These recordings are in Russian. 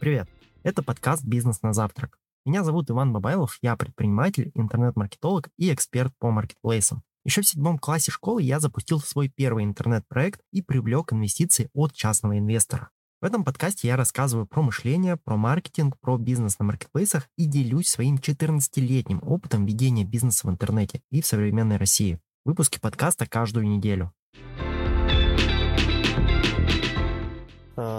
Привет! Это подкаст «Бизнес на завтрак». Меня зовут Иван Бабайлов, я предприниматель, интернет-маркетолог и эксперт по маркетплейсам. Еще в седьмом классе школы я запустил свой первый интернет-проект и привлек инвестиции от частного инвестора. В этом подкасте я рассказываю про мышление, про маркетинг, про бизнес на маркетплейсах и делюсь своим 14-летним опытом ведения бизнеса в интернете и в современной России. Выпуски подкаста каждую неделю.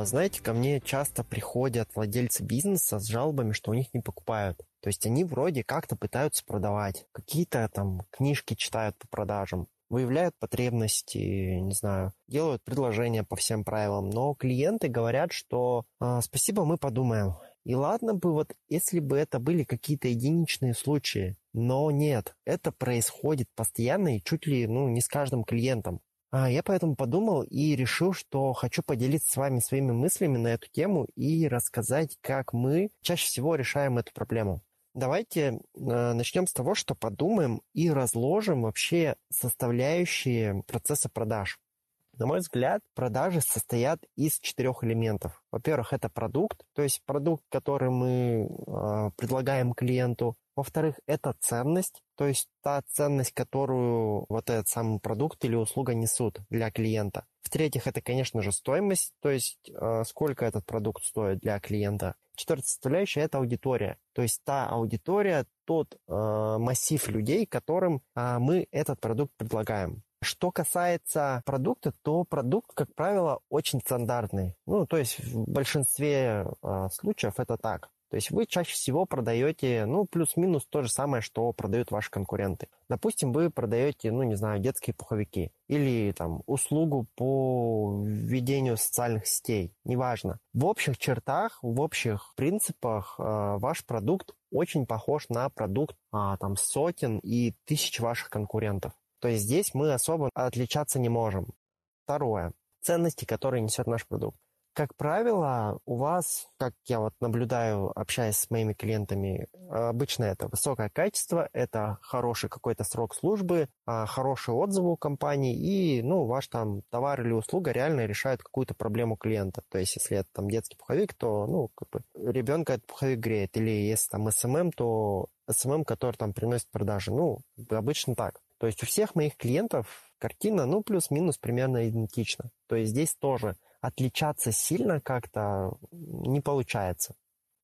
Знаете, ко мне часто приходят владельцы бизнеса с жалобами, что у них не покупают. То есть они вроде как-то пытаются продавать, какие-то там книжки читают по продажам, выявляют потребности, не знаю, делают предложения по всем правилам, но клиенты говорят, что а, спасибо, мы подумаем. И ладно бы вот, если бы это были какие-то единичные случаи, но нет, это происходит постоянно и чуть ли, ну, не с каждым клиентом. А я поэтому подумал и решил, что хочу поделиться с вами своими мыслями на эту тему и рассказать, как мы чаще всего решаем эту проблему. Давайте э, начнем с того, что подумаем и разложим вообще составляющие процесса продаж. На мой взгляд, продажи состоят из четырех элементов. Во-первых, это продукт, то есть продукт, который мы э, предлагаем клиенту. Во-вторых, это ценность, то есть та ценность, которую вот этот самый продукт или услуга несут для клиента. В-третьих, это, конечно же, стоимость, то есть э, сколько этот продукт стоит для клиента. Четвертая составляющая – это аудитория, то есть та аудитория, тот э, массив людей, которым э, мы этот продукт предлагаем. Что касается продукта, то продукт, как правило, очень стандартный. Ну, то есть в большинстве э, случаев это так. То есть вы чаще всего продаете, ну, плюс-минус то же самое, что продают ваши конкуренты. Допустим, вы продаете, ну, не знаю, детские пуховики или там услугу по ведению социальных сетей, неважно. В общих чертах, в общих принципах э, ваш продукт очень похож на продукт э, там сотен и тысяч ваших конкурентов. То есть здесь мы особо отличаться не можем. Второе. Ценности, которые несет наш продукт. Как правило, у вас, как я вот наблюдаю, общаясь с моими клиентами, обычно это высокое качество, это хороший какой-то срок службы, а, хорошие отзывы у компании и, ну, ваш там товар или услуга реально решает какую-то проблему клиента. То есть, если это там детский пуховик, то, ну, как бы ребенка этот пуховик греет. Или если там SMM, то SMM, который там приносит продажи. Ну, обычно так. То есть у всех моих клиентов картина, ну, плюс-минус примерно идентична. То есть здесь тоже отличаться сильно как-то не получается.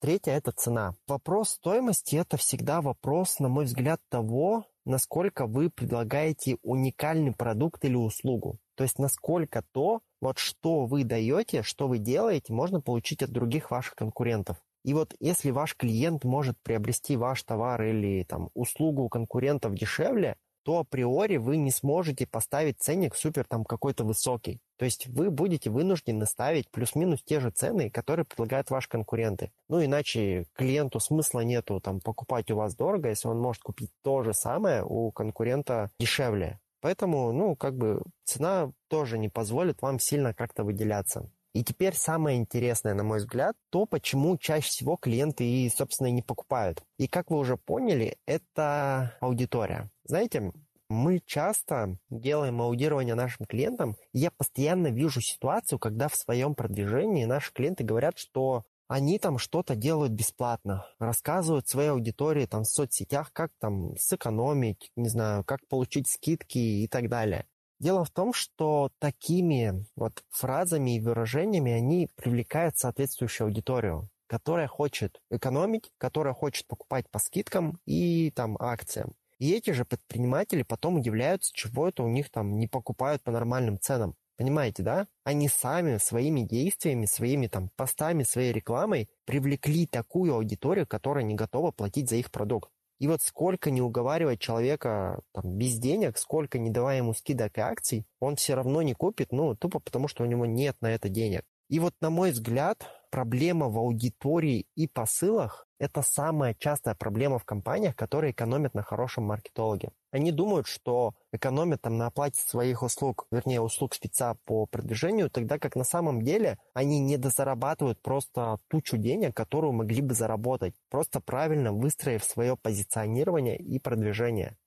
Третье – это цена. Вопрос стоимости – это всегда вопрос, на мой взгляд, того, насколько вы предлагаете уникальный продукт или услугу. То есть насколько то, вот что вы даете, что вы делаете, можно получить от других ваших конкурентов. И вот если ваш клиент может приобрести ваш товар или там, услугу у конкурентов дешевле, то априори вы не сможете поставить ценник супер там какой-то высокий. То есть вы будете вынуждены ставить плюс-минус те же цены, которые предлагают ваши конкуренты. Ну, иначе клиенту смысла нету там покупать у вас дорого, если он может купить то же самое у конкурента дешевле. Поэтому, ну, как бы цена тоже не позволит вам сильно как-то выделяться. И теперь самое интересное, на мой взгляд, то, почему чаще всего клиенты и, собственно, не покупают. И как вы уже поняли, это аудитория. Знаете, мы часто делаем аудирование нашим клиентам, и я постоянно вижу ситуацию, когда в своем продвижении наши клиенты говорят, что они там что-то делают бесплатно, рассказывают своей аудитории там в соцсетях, как там сэкономить, не знаю, как получить скидки и так далее. Дело в том, что такими вот фразами и выражениями они привлекают соответствующую аудиторию, которая хочет экономить, которая хочет покупать по скидкам и там акциям. И эти же предприниматели потом удивляются, чего это у них там не покупают по нормальным ценам. Понимаете, да? Они сами своими действиями, своими там постами, своей рекламой привлекли такую аудиторию, которая не готова платить за их продукт. И вот сколько не уговаривать человека там, без денег, сколько не давая ему скидок и акций, он все равно не купит, ну, тупо потому, что у него нет на это денег. И вот, на мой взгляд, проблема в аудитории и посылах – это самая частая проблема в компаниях, которые экономят на хорошем маркетологе. Они думают, что экономят там на оплате своих услуг, вернее, услуг спеца по продвижению, тогда как на самом деле они не дозарабатывают просто тучу денег, которую могли бы заработать, просто правильно выстроив свое позиционирование и продвижение.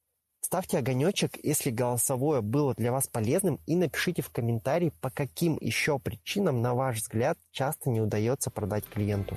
Ставьте огонечек, если голосовое было для вас полезным, и напишите в комментарии, по каким еще причинам, на ваш взгляд, часто не удается продать клиенту.